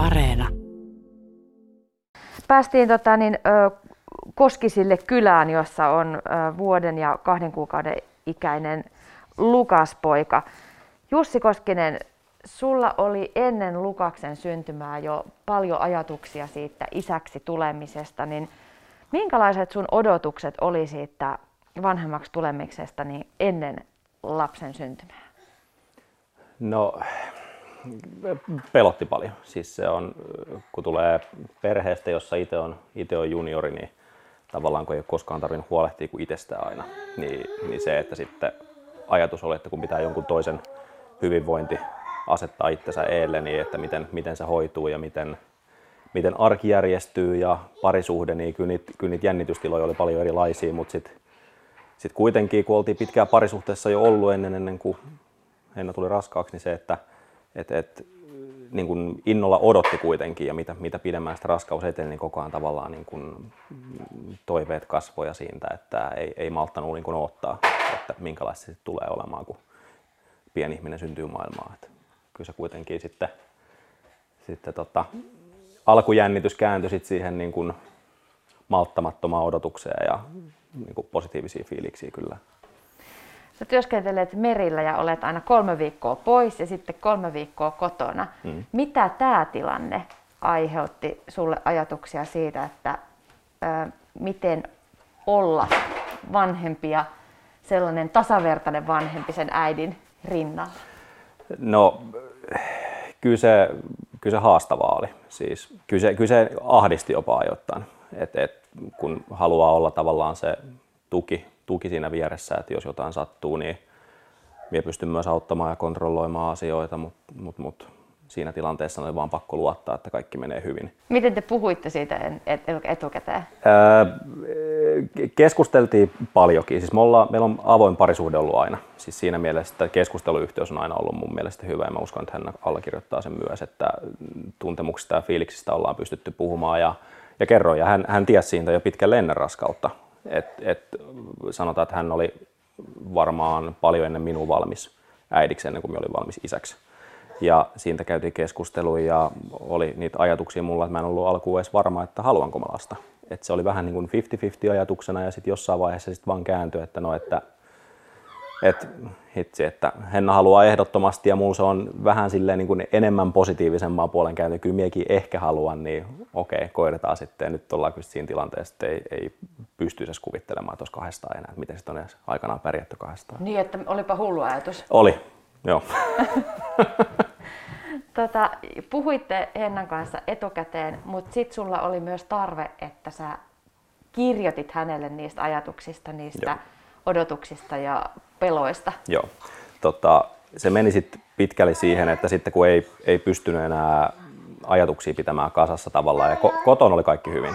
Areena. Päästiin tota, niin, ö, Koskisille kylään, jossa on ö, vuoden ja kahden kuukauden ikäinen Lukaspoika. Jussi Koskinen, sulla oli ennen Lukaksen syntymää jo paljon ajatuksia siitä isäksi tulemisesta, niin minkälaiset sun odotukset oli siitä vanhemmaksi tulemisesta niin ennen lapsen syntymää? No, pelotti paljon. Siis se on, kun tulee perheestä, jossa itse on, itse on juniori, niin tavallaan kun ei ole koskaan tarvinnut huolehtia kuin itsestään aina, niin, niin se, että sitten ajatus oli, että kun pitää jonkun toisen hyvinvointi asettaa itsensä eelle, niin että miten, miten se hoituu ja miten, miten arki järjestyy ja parisuhde, niin kyllä niitä, kyllä niitä jännitystiloja oli paljon erilaisia, mutta sitten sit kuitenkin, kun oltiin pitkään parisuhteessa jo ollut ennen, ennen kuin Henna tuli raskaaksi, niin se, että et, et, niin kuin innolla odotti kuitenkin ja mitä, mitä pidemmän sitä raskaus eteni, niin koko ajan tavallaan niin kuin toiveet kasvoja siitä, että ei, ei malttanut niin kuin odottaa, että minkälaista se tulee olemaan, kun pieni ihminen syntyy maailmaan. Että kyllä se kuitenkin sitten, sitten tota, alkujännitys kääntyi sitten siihen niin kuin malttamattomaan odotukseen ja niin kuin positiivisia fiiliksiä kyllä. Sä työskentelet merillä ja olet aina kolme viikkoa pois ja sitten kolme viikkoa kotona. Mm. Mitä tämä tilanne aiheutti sulle ajatuksia siitä, että ö, miten olla vanhempia, sellainen tasavertainen vanhempi sen äidin rinnalla? No, kyllä se, kyllä se haastavaa oli. Siis, kyllä, se, kyllä se ahdisti jopa ajoittain, et, et, kun haluaa olla tavallaan se tuki, tuki siinä vieressä, että jos jotain sattuu, niin minä pystyn myös auttamaan ja kontrolloimaan asioita, mutta mut, mut, siinä tilanteessa oli vaan pakko luottaa, että kaikki menee hyvin. Miten te puhuitte siitä etukäteen? keskusteltiin paljonkin. Siis me ollaan, meillä on avoin parisuhde ollut aina. Siis siinä mielessä että keskusteluyhteys on aina ollut mun mielestä hyvä ja mä uskon, että hän allekirjoittaa sen myös, että tuntemuksista ja fiiliksistä ollaan pystytty puhumaan ja, ja kerroin. Ja hän, hän tiesi siitä jo pitkälle ennen raskautta. Et, et, sanotaan, että hän oli varmaan paljon ennen minun valmis äidiksi ennen kuin minä olin valmis isäksi. Ja siitä käytiin keskustelua ja oli niitä ajatuksia mulla, että mä en ollut alkuun edes varma, että haluanko mä lasta. Et se oli vähän niin kuin 50-50 ajatuksena ja sitten jossain vaiheessa sit vaan kääntyi, että no, että et, hitsi, että Henna haluaa ehdottomasti ja mulla se on vähän silleen niin kuin enemmän positiivisempaa puolen käänty. Kyllä miekin ehkä haluan, niin okei, koitetaan sitten. Ja nyt ollaan kyllä siinä tilanteessa, että ei, ei pystyisi edes kuvittelemaan tuossa kahdestaan enää, että miten sitten on edes aikanaan pärjätty kahdestaan. Niin, että olipa hullu ajatus. Oli, joo. tota, puhuitte Hennan kanssa etukäteen, mutta sitten sulla oli myös tarve, että sä kirjoitit hänelle niistä ajatuksista, niistä Joo. odotuksista ja peloista. Joo. Tota, se meni sitten pitkälle siihen, että sitten kun ei, ei pystynyt enää ajatuksia pitämään kasassa tavallaan, ja ko- kotona oli kaikki hyvin.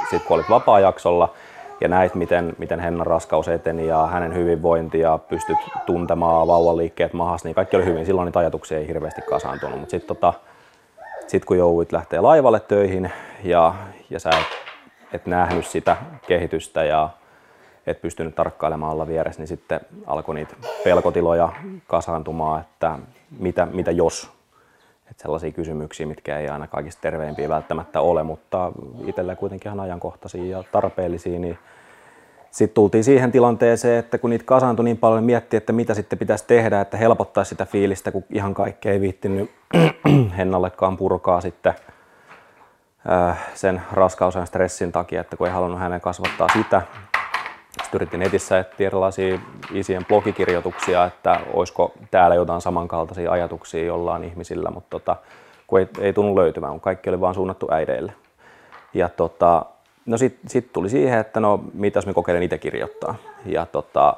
Sitten kun olit vapaa-jaksolla, ja näit, miten, miten Hennan raskaus eteni ja hänen hyvinvointi ja pystyt tuntemaan vauvan liikkeet mahas, niin kaikki oli hyvin. Silloin niitä ajatuksia ei hirveästi kasaantunut, mutta sitten tota, sit kun jouduit lähteä laivalle töihin ja, ja sä et, et nähnyt sitä kehitystä ja et pystynyt tarkkailemaan alla vieressä, niin sitten alkoi niitä pelkotiloja kasaantumaan, että mitä, mitä jos? Että sellaisia kysymyksiä, mitkä ei aina kaikista terveimpiä välttämättä ole, mutta itsellä kuitenkin ihan ajankohtaisia ja tarpeellisia, niin sitten tultiin siihen tilanteeseen, että kun niitä kasaantui niin paljon, niin miettii, että mitä sitten pitäisi tehdä, että helpottaisi sitä fiilistä, kun ihan kaikkea ei viittinyt Hennallekaan purkaa sitten äh, sen raskausen stressin takia, että kun ei halunnut hänen kasvattaa sitä, sitten yritin netissä etsiä erilaisia isien blogikirjoituksia, että olisiko täällä jotain samankaltaisia ajatuksia jollain ihmisillä, mutta tota, kun ei, ei tunnu löytymään, kun kaikki oli vaan suunnattu äideille. Ja tota, no sitten sit tuli siihen, että no mitäs me kokeilen itse kirjoittaa. Ja tota,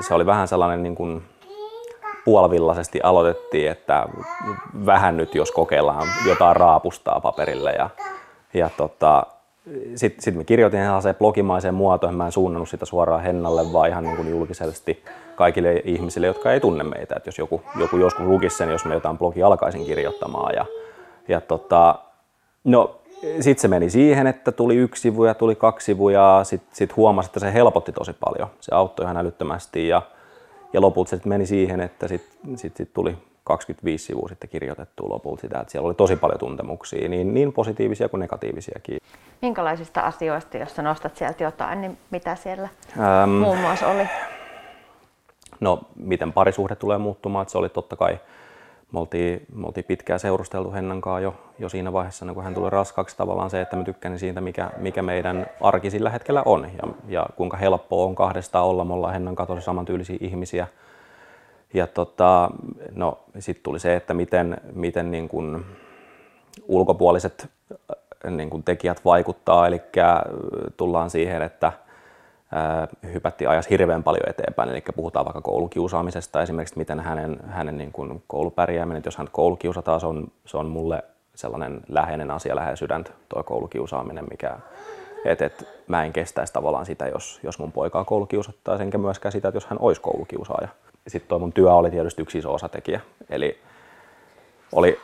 se oli vähän sellainen niin kuin puolivillaisesti aloitettiin, että vähän nyt jos kokeillaan jotain raapustaa paperille ja, ja tota, sitten sit mä kirjoitin sellaiseen blogimaiseen muotoon, mä en suunnannut sitä suoraan Hennalle, vaan ihan niin kuin julkisesti kaikille ihmisille, jotka ei tunne meitä. Et jos joku, joku joskus lukisi sen, jos mä jotain blogia alkaisin kirjoittamaan. Ja, ja tota, no, sitten se meni siihen, että tuli yksi sivu ja tuli kaksi sivua sitten sit huomasi, että se helpotti tosi paljon. Se auttoi ihan älyttömästi ja, ja lopulta se meni siihen, että sitten sit, sit tuli 25 sivua sitten kirjoitettu lopulta sitä, että siellä oli tosi paljon tuntemuksia, niin, niin positiivisia kuin negatiivisiakin. Minkälaisista asioista, jos nostat sieltä jotain, niin mitä siellä ähm, muun muassa oli? No, miten parisuhde tulee muuttumaan, että se oli totta kai, me oltiin, me oltiin pitkään seurusteltu Hennan kanssa jo, jo siinä vaiheessa, kun hän tuli raskaaksi tavallaan se, että mä tykkäsin siitä, mikä, mikä meidän arki sillä hetkellä on ja, ja kuinka helppoa on kahdestaan olla. Me ollaan Hennan kanssa tosi samantyylisiä ihmisiä. Ja tota, no, sitten tuli se, että miten, miten niin kun ulkopuoliset niin kun tekijät vaikuttaa, eli tullaan siihen, että – hypättiin ajassa hirveän paljon eteenpäin. Eli puhutaan vaikka koulukiusaamisesta esimerkiksi, miten hänen, hänen niin kuin koulupärjääminen, jos hän koulukiusataan, se on, se on mulle sellainen läheinen asia lähellä sydäntä, tuo koulukiusaaminen, mikä, et, et, mä en kestäisi tavallaan sitä, jos, jos mun poikaa koulukiusattaisi, enkä myöskään sitä, että jos hän olisi koulukiusaaja. Sitten tuo mun työ oli tietysti yksi iso osatekijä. Eli oli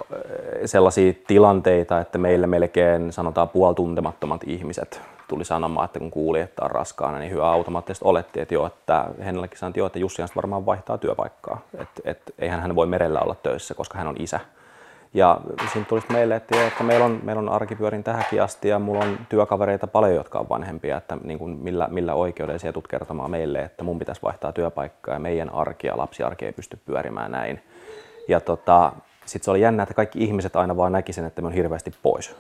sellaisia tilanteita, että meille melkein sanotaan puoltuntemattomat ihmiset tuli sanomaan, että kun kuuli, että on raskaana, niin hyvä automaattisesti oletti, että joo, että hänelläkin sanoi, että joo, että Jussi varmaan vaihtaa työpaikkaa. Että et, eihän hän voi merellä olla töissä, koska hän on isä. Ja siinä tuli meille, että, joo, että meillä, on, meillä on arkipyörin tähänkin asti ja mulla on työkavereita paljon, jotka on vanhempia, että niin kuin millä, millä oikeudella sieltä tulet kertomaan meille, että mun pitäisi vaihtaa työpaikkaa ja meidän arki ja lapsiarki ei pysty pyörimään näin. Ja tota, sitten se oli jännä, että kaikki ihmiset aina vaan näki sen, että me on hirveästi pois.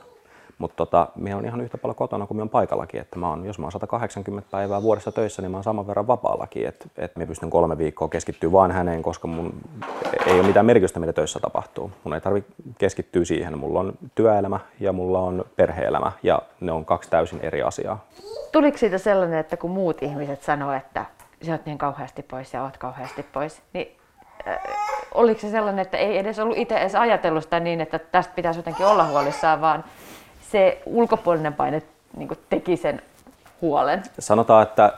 Mutta tota, minä on ihan yhtä paljon kotona kuin minä on paikallakin. Että mä on, jos mä oon 180 päivää vuodessa töissä, niin mä oon saman verran vapaallakin. Että et mä pystyn kolme viikkoa keskittyä vain häneen, koska mun ei ole mitään merkitystä, mitä töissä tapahtuu. Mun ei tarvitse keskittyä siihen. Mulla on työelämä ja mulla on perheelämä ja ne on kaksi täysin eri asiaa. Tuliko siitä sellainen, että kun muut ihmiset sanoo, että sä oot niin kauheasti pois ja oot kauheasti pois, niin äh, oliko se sellainen, että ei edes ollut itse edes ajatellut sitä niin, että tästä pitäisi jotenkin olla huolissaan, vaan se ulkopuolinen paine niin teki sen huolen? Sanotaan, että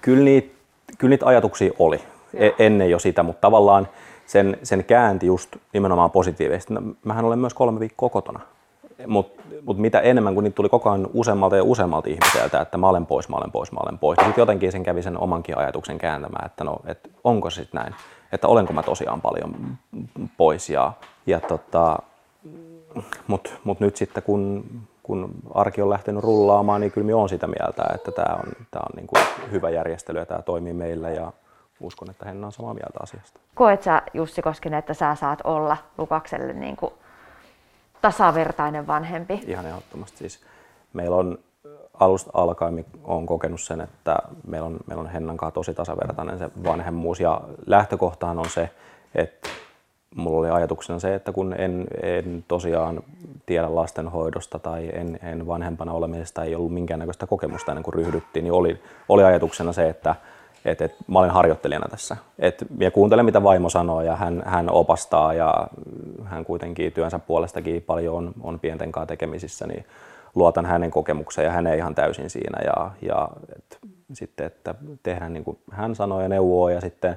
kyllä niitä, kyllä niitä ajatuksia oli e- ennen jo sitä, mutta tavallaan sen, sen käänti just nimenomaan positiivisesti. No, mähän olen myös kolme viikkoa kotona. Mutta mut mitä enemmän, kun niitä tuli koko ajan useammalta ja useammalta ihmiseltä, että mä olen pois, mä olen pois, mä olen pois. Sitten jotenkin sen kävi sen omankin ajatuksen kääntämään, että no, et onko se sitten näin, että olenko mä tosiaan paljon pois. Ja, ja tota, Mutta mut nyt sitten kun kun arki on lähtenyt rullaamaan, niin kyllä minä olen sitä mieltä, että tämä on, tämä on niin kuin hyvä järjestely ja tämä toimii meillä ja uskon, että Henna on samaa mieltä asiasta. Koet sä Jussi Koskinen, että sä saat olla Lukakselle niin kuin tasavertainen vanhempi? Ihan ehdottomasti. Siis meillä on alusta alkaen on kokenut sen, että meillä on, meillä on Hennan kanssa tosi tasavertainen se vanhemmuus ja lähtökohtaan on se, että mulla oli ajatuksena se, että kun en, en tosiaan tiedä lastenhoidosta tai en, en vanhempana olemisesta, ei ollut minkäännäköistä kokemusta ennen kuin ryhdyttiin, niin oli, oli ajatuksena se, että et, et, mä olen harjoittelijana tässä. Et, ja kuuntelen, mitä vaimo sanoo ja hän, hän opastaa ja hän kuitenkin työnsä puolestakin paljon on, on pienten kanssa tekemisissä, niin luotan hänen kokemukseen ja hän ei ihan täysin siinä. Ja, ja et, sitten, että tehdään niin kuin hän sanoo ja neuvoo ja sitten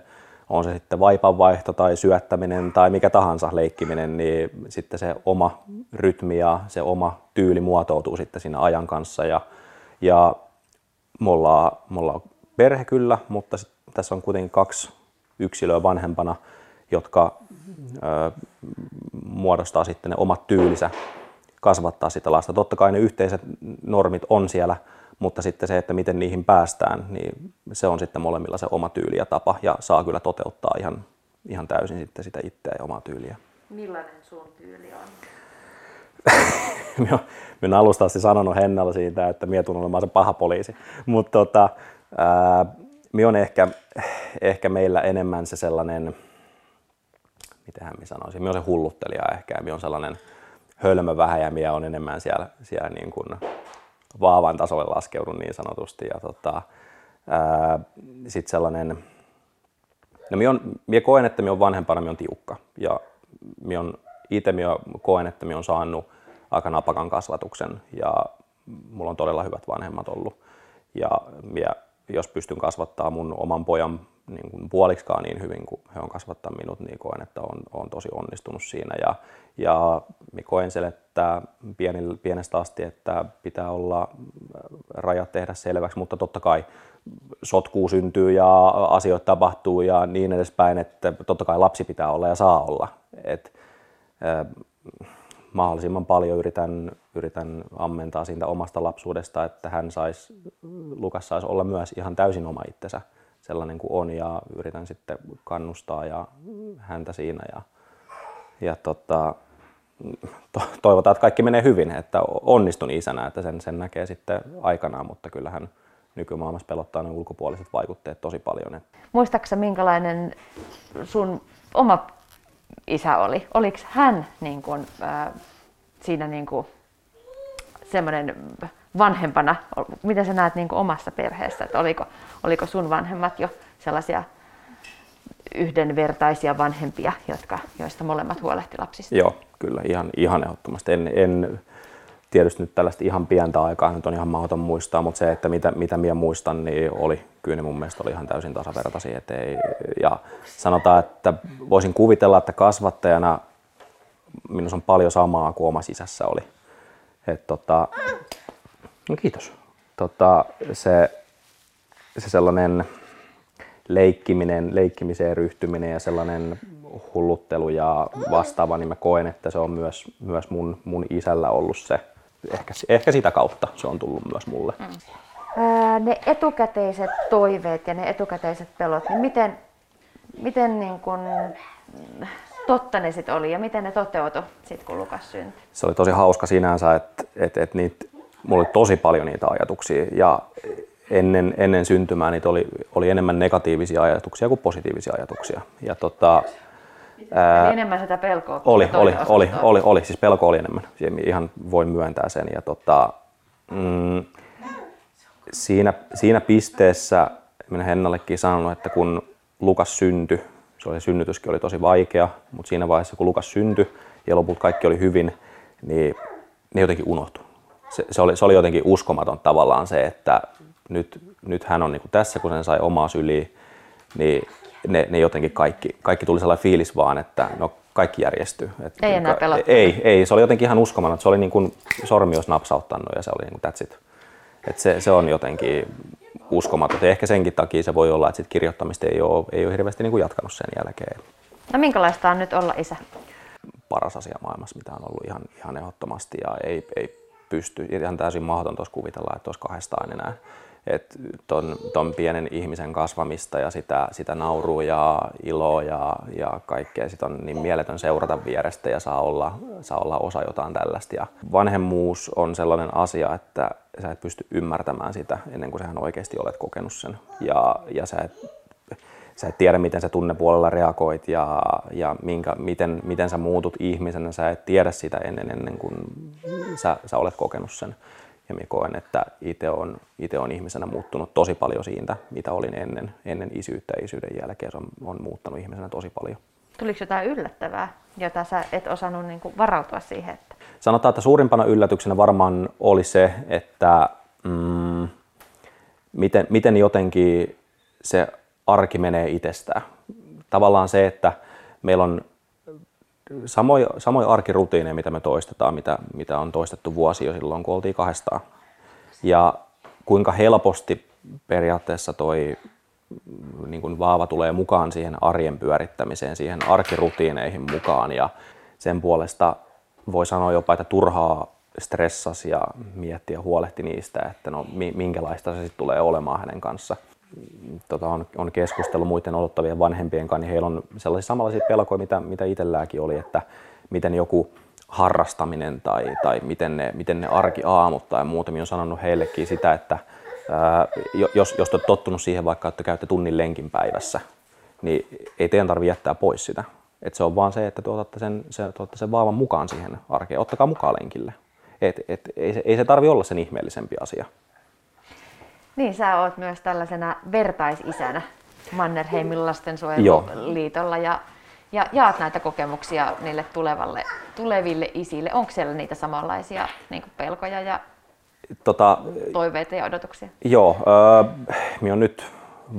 on se sitten vaipanvaihto tai syöttäminen tai mikä tahansa leikkiminen, niin sitten se oma rytmi ja se oma tyyli muotoutuu sitten siinä ajan kanssa. Ja, ja me, ollaan, me ollaan perhe kyllä, mutta sit, tässä on kuitenkin kaksi yksilöä vanhempana, jotka ö, muodostaa sitten ne omat tyylisä kasvattaa sitä lasta. Totta kai ne yhteiset normit on siellä mutta sitten se, että miten niihin päästään, niin se on sitten molemmilla se oma tyyli ja tapa ja saa kyllä toteuttaa ihan, ihan täysin sitten sitä itseä ja omaa tyyliä. Millainen sun tyyli on? minä alusta asti sanonut Hennalla siitä, että minä tunnen olemaan se paha poliisi, mutta tota, minä on ehkä, ehkä meillä enemmän se sellainen, mitähän minä sanoisin, minä on se hulluttelija ehkä ja minä on sellainen hölmö vähän ja minä on enemmän siellä, siellä niin kuin vaavan tasolle laskeudun niin sanotusti. Ja tota, sitten sellainen, no minä, on, minä koen, että minä on vanhempana, minä on tiukka. Ja minä on, itse minä koen, että minä on saanut aika napakan kasvatuksen ja mulla on todella hyvät vanhemmat ollut. Ja minä, jos pystyn kasvattaa mun oman pojan niin kuin puoliksikaan niin hyvin kuin he on kasvattanut minut, niin koen, että on, on tosi onnistunut siinä. Ja, ja koen sen, että pienestä asti, että pitää olla rajat tehdä selväksi, mutta totta kai sotkuu syntyy ja asioita tapahtuu ja niin edespäin, että totta kai lapsi pitää olla ja saa olla. Et, äh, mahdollisimman paljon yritän, yritän ammentaa siitä omasta lapsuudesta, että hän sais, Lukas saisi olla myös ihan täysin oma itsensä sellainen kuin on ja yritän sitten kannustaa ja häntä siinä ja, ja tota, to, toivotaan, että kaikki menee hyvin, että onnistun isänä, että sen, sen näkee sitten aikanaan, mutta kyllähän nykymaailmassa pelottaa ne ulkopuoliset vaikutteet tosi paljon. Muistaaksä minkälainen sun oma isä oli? Oliko hän niin kuin, äh, siinä niin semmoinen vanhempana, mitä sä näet niin omassa perheessä, että oliko, oliko sun vanhemmat jo sellaisia yhdenvertaisia vanhempia, jotka, joista molemmat huolehti lapsista? Joo, kyllä ihan, ihan ehdottomasti. En, en, tietysti nyt tällaista ihan pientä aikaa nyt on ihan mahdoton muistaa, mutta se, että mitä, mitä minä muistan, niin oli, kyllä mun mielestä oli ihan täysin tasavertaisia. Et ei, ja sanotaan, että voisin kuvitella, että kasvattajana minussa on paljon samaa kuin oma sisässä oli. Et tota, no kiitos. Tota, se, se sellainen leikkiminen, leikkimiseen ryhtyminen ja sellainen hulluttelu ja vastaava, niin mä koen, että se on myös, myös mun, mun isällä ollut se, ehkä, ehkä sitä kautta se on tullut myös mulle. Mm. ne etukäteiset toiveet ja ne etukäteiset pelot, niin miten, miten niin kun totta ne sitten oli ja miten ne toteutui sitten kun Lukas syntyi? Se oli tosi hauska sinänsä, että et, et niitä, mulla oli tosi paljon niitä ajatuksia ja ennen, ennen syntymää niitä oli, oli enemmän negatiivisia ajatuksia kuin positiivisia ajatuksia. Ja tota, Ää, enemmän sitä pelkoa. Oli, oli, oli, oli, oli, siis pelko oli enemmän. Ihan voin myöntää sen. Ja tota, mm, siinä, siinä pisteessä minä Hennallekin sanonut, että kun Lukas syntyi, se oli, synnytyskin oli tosi vaikea, mutta siinä vaiheessa kun Lukas syntyi ja lopulta kaikki oli hyvin, niin ne jotenkin unohtui. Se, se, oli, se oli jotenkin uskomaton tavallaan se, että nyt, nyt hän on niin kuin tässä, kun sen sai omaa syliin, niin ne, ne jotenkin kaikki, kaikki tuli sellainen fiilis vaan, että no kaikki järjestyy. Et, ei enää pelottaa. Ei, ei, se oli jotenkin ihan uskomaton. Se oli niin kuin sormi olisi napsauttanut ja se oli niin kuin that's it. Et se, se on jotenkin uskomaton. Ja ehkä senkin takia se voi olla, että sit kirjoittamista ei ole, ei ole hirveästi niin kuin jatkanut sen jälkeen. No minkälaista on nyt olla isä? Paras asia maailmassa, mitä on ollut ihan, ihan ehdottomasti ja ei, ei pysty, ihan täysin mahdotonta kuvitella, että olisi kahdestaan enää että ton, ton pienen ihmisen kasvamista ja sitä, sitä naurua ja iloa ja, ja kaikkea sit on niin mieletön seurata vierestä ja saa olla, saa olla osa jotain tällaista. Ja vanhemmuus on sellainen asia, että sä et pysty ymmärtämään sitä ennen kuin sä oikeasti olet kokenut sen. Ja, ja sä et sä et tiedä, miten sä tunnepuolella reagoit ja, ja minkä, miten, miten sä muutut ihmisenä. Sä et tiedä sitä ennen, ennen kuin sä, sä olet kokenut sen. Ja minä koen, että itse on, itse on ihmisenä muuttunut tosi paljon siitä, mitä olin ennen, ennen isyyttä ja isyyden jälkeen. Se on, on muuttanut ihmisenä tosi paljon. Tuliko jotain yllättävää, jota sä et osannut niin kuin varautua siihen? Että... Sanotaan, että suurimpana yllätyksenä varmaan oli se, että mm, miten, miten jotenkin se arki menee itsestään. Tavallaan se, että meillä on samoja, samoja arkirutiineja, mitä me toistetaan, mitä, mitä on toistettu vuosi jo silloin, kun oltiin kahdestaan. Ja kuinka helposti periaatteessa toi niin kuin vaava tulee mukaan siihen arjen pyörittämiseen, siihen arkirutiineihin mukaan ja sen puolesta voi sanoa jopa, että turhaa stressas ja mietti ja huolehti niistä, että no minkälaista se sitten tulee olemaan hänen kanssa tota, on, on keskustellut muiden odottavien vanhempien kanssa, niin heillä on sellaisia samanlaisia pelkoja, mitä, mitä itselläkin oli, että miten joku harrastaminen tai, tai miten, ne, miten ne arkiaamut tai muutamia on sanonut heillekin sitä, että ää, jos, jos olet tottunut siihen vaikka, että käytte tunnin lenkin päivässä, niin ei teidän tarvitse jättää pois sitä. Et se on vaan se, että tuotatte sen, se, tuotatte sen vaavan mukaan siihen arkeen. Ottakaa mukaan lenkille. Et, et, ei se, ei se tarvi olla sen ihmeellisempi asia. Niin, sä oot myös tällaisena vertaisisänä Mannerheimin lastensuojeluliitolla ja, ja jaat näitä kokemuksia niille tulevalle, tuleville isille. Onko siellä niitä samanlaisia niin pelkoja ja tota, toiveita ja odotuksia? Joo, äh, minä on nyt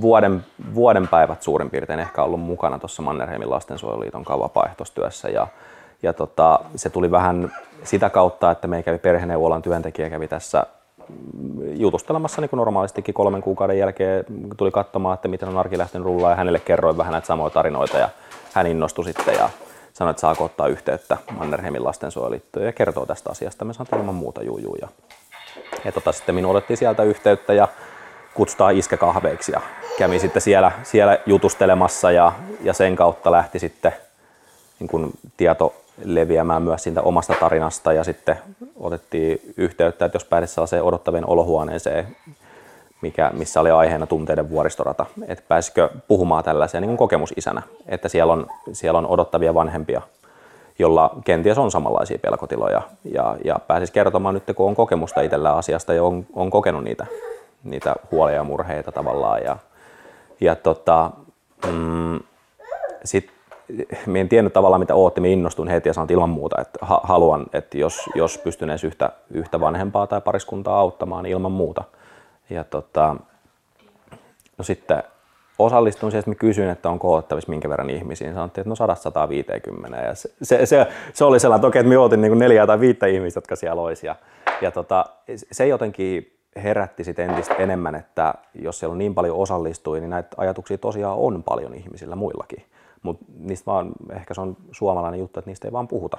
vuoden, vuoden päivät suurin piirtein ehkä ollut mukana tuossa Mannerheimin lastensuojeluliiton vapaaehtoistyössä ja ja tota, se tuli vähän sitä kautta, että meidän kävi perheneuvolan työntekijä kävi tässä jutustelemassa niin kuin normaalistikin kolmen kuukauden jälkeen. Tuli katsomaan, että miten on arki lähtenyt rullaan ja hänelle kerroin vähän näitä samoja tarinoita ja hän innostui sitten ja sanoi, että saako ottaa yhteyttä Mannerheimin lastensuojeliittoon ja kertoo tästä asiasta. Me sanoin ilman muuta juu. Ja, ja tota, sitten minun otettiin sieltä yhteyttä ja kutsutaan iskäkahveiksi ja kävin sitten siellä, siellä jutustelemassa ja, ja sen kautta lähti sitten niin kun tieto leviämään myös siitä omasta tarinasta ja sitten otettiin yhteyttä, että jos pääsit sellaiseen odottavien olohuoneeseen, mikä, missä oli aiheena tunteiden vuoristorata, että pääsikö puhumaan tällaiseen niin kokemusisänä, että siellä on, siellä on odottavia vanhempia, jolla kenties on samanlaisia pelkotiloja ja, ja pääsisi kertomaan nyt, kun on kokemusta itsellä asiasta ja on, on kokenut niitä, niitä huolia ja murheita tavallaan ja, ja tota, mm, sitten minä en tiennyt tavallaan mitä ootti, minä innostuin heti ja sanoin ilman muuta, että haluan, että jos, jos pystyn edes yhtä, yhtä vanhempaa tai pariskuntaa auttamaan, niin ilman muuta. Ja tota, no sitten osallistuin siihen, että mä kysyin, että on koottavissa minkä verran ihmisiä. Sanottiin, että no 100-150. Ja se, se, se, se, oli sellainen, että okei, että me ootin niin neljää tai viittä ihmistä, jotka siellä olisi. Ja, ja tota, se jotenkin herätti sitten entistä enemmän, että jos siellä on niin paljon osallistui, niin näitä ajatuksia tosiaan on paljon ihmisillä muillakin mutta niistä vaan, ehkä se on suomalainen juttu, että niistä ei vaan puhuta.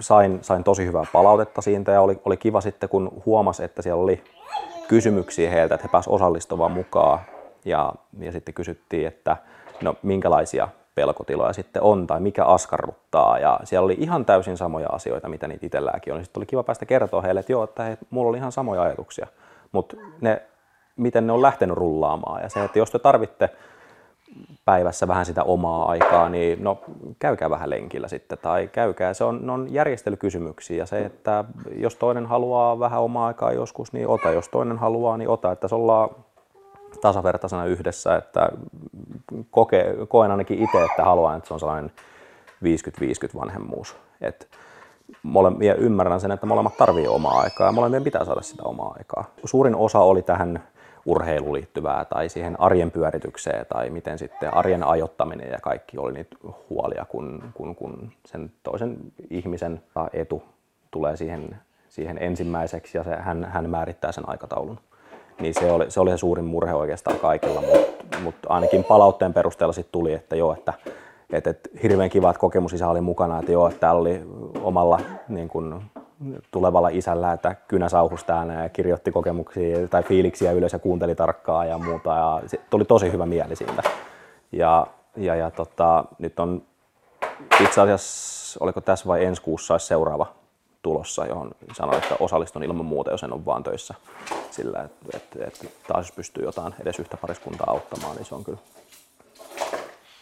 Sain, sain tosi hyvää palautetta siitä ja oli, oli kiva sitten, kun huomasi, että siellä oli kysymyksiä heiltä, että he pääsivät osallistumaan mukaan. Ja, ja sitten kysyttiin, että no minkälaisia pelkotiloja sitten on tai mikä askarruttaa. Ja siellä oli ihan täysin samoja asioita, mitä niitä itselläänkin on. Sitten oli kiva päästä kertoa heille, että joo, että he, mulla oli ihan samoja ajatuksia. Mutta ne, miten ne on lähtenyt rullaamaan. Ja se, että jos te tarvitte päivässä vähän sitä omaa aikaa, niin no käykää vähän lenkillä sitten tai käykää. Se on, on järjestelykysymyksiä ja se, että jos toinen haluaa vähän omaa aikaa joskus, niin ota. Jos toinen haluaa, niin ota. Että se ollaan tasavertaisena yhdessä, että koke, koen ainakin itse, että haluan, että se on sellainen 50-50 vanhemmuus. Et mole, ja ymmärrän sen, että molemmat tarvii omaa aikaa ja molemmien pitää saada sitä omaa aikaa. Suurin osa oli tähän urheiluun liittyvää tai siihen arjen pyöritykseen tai miten sitten arjen ajottaminen ja kaikki oli niitä huolia, kun, kun, kun sen toisen ihmisen etu tulee siihen, siihen ensimmäiseksi ja se, hän, hän määrittää sen aikataulun. Niin se oli, se oli se suurin murhe oikeastaan kaikilla, mutta mut ainakin palautteen perusteella sitten tuli, että joo, että et, et, hirveän kiva, että kokemusisä oli mukana, että joo, että täällä oli omalla niin kun, tulevalla isällä, että kynä sauhusta ja kirjoitti kokemuksia tai fiiliksiä ylös ja kuunteli tarkkaan ja muuta. Ja se tuli tosi hyvä mieli siitä. Ja, ja, ja tota, nyt on itse asiassa, oliko tässä vai ensi kuussa olisi seuraava tulossa, johon sanoin, että osallistun ilman muuta, jos en ole vaan töissä sillä, että, että, että taas jos pystyy jotain edes yhtä pariskuntaa auttamaan, niin se on kyllä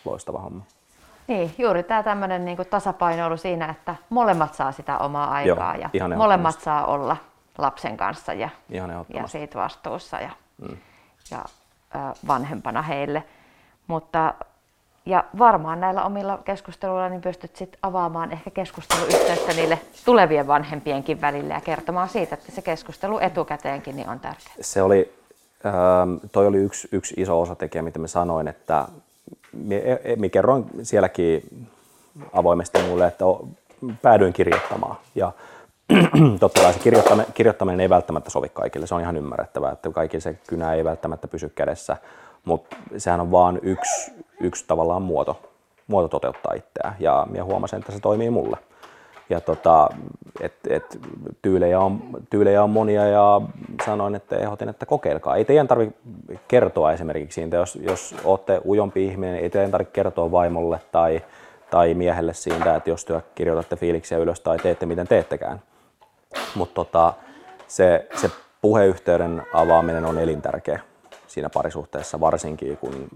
loistava homma. Niin, juuri tämä tämmöinen niin tasapainoilu siinä, että molemmat saa sitä omaa aikaa Joo, ja molemmat saa olla lapsen kanssa ja, ja siitä vastuussa ja, mm. ja äh, vanhempana heille. Mutta ja varmaan näillä omilla keskusteluilla niin pystyt sit avaamaan ehkä keskusteluyhteyttä niille tulevien vanhempienkin välille ja kertomaan siitä, että se keskustelu etukäteenkin niin on tärkeää. Se oli, ähm, toi oli yksi, yksi iso osatekijä, mitä mä sanoin, että minä kerroin sielläkin avoimesti mulle, että päädyin kirjoittamaan. Ja totta kai se kirjoittaminen, kirjoittaminen ei välttämättä sovi kaikille, se on ihan ymmärrettävää, että kaikille se kynä ei välttämättä pysy kädessä, mutta sehän on vain yksi, yksi tavallaan muoto, muoto toteuttaa itseään. Ja minä huomasin, että se toimii mulle ja tota, et, et, tyylejä, on, tyylejä on monia ja sanoin, että ehdotin, että kokeilkaa. Ei teidän tarvitse kertoa esimerkiksi siitä, jos, jos olette ujompi ihminen, ei teidän tarvitse kertoa vaimolle tai, tai miehelle siitä, että jos työ kirjoitatte fiiliksiä ylös tai teette miten teettekään. Mutta tota, se, se puheyhteyden avaaminen on elintärkeä siinä parisuhteessa, varsinkin kun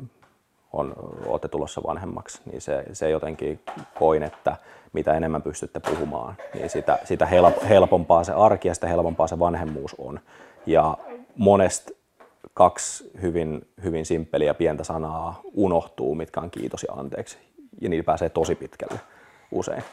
on, olette tulossa vanhemmaksi, niin se, se jotenkin koin, että mitä enemmän pystytte puhumaan, niin sitä, sitä helpompaa se arki ja sitä helpompaa se vanhemmuus on. Ja monesta kaksi hyvin, hyvin simppeliä pientä sanaa unohtuu, mitkä on kiitos ja anteeksi. Ja niillä pääsee tosi pitkälle usein.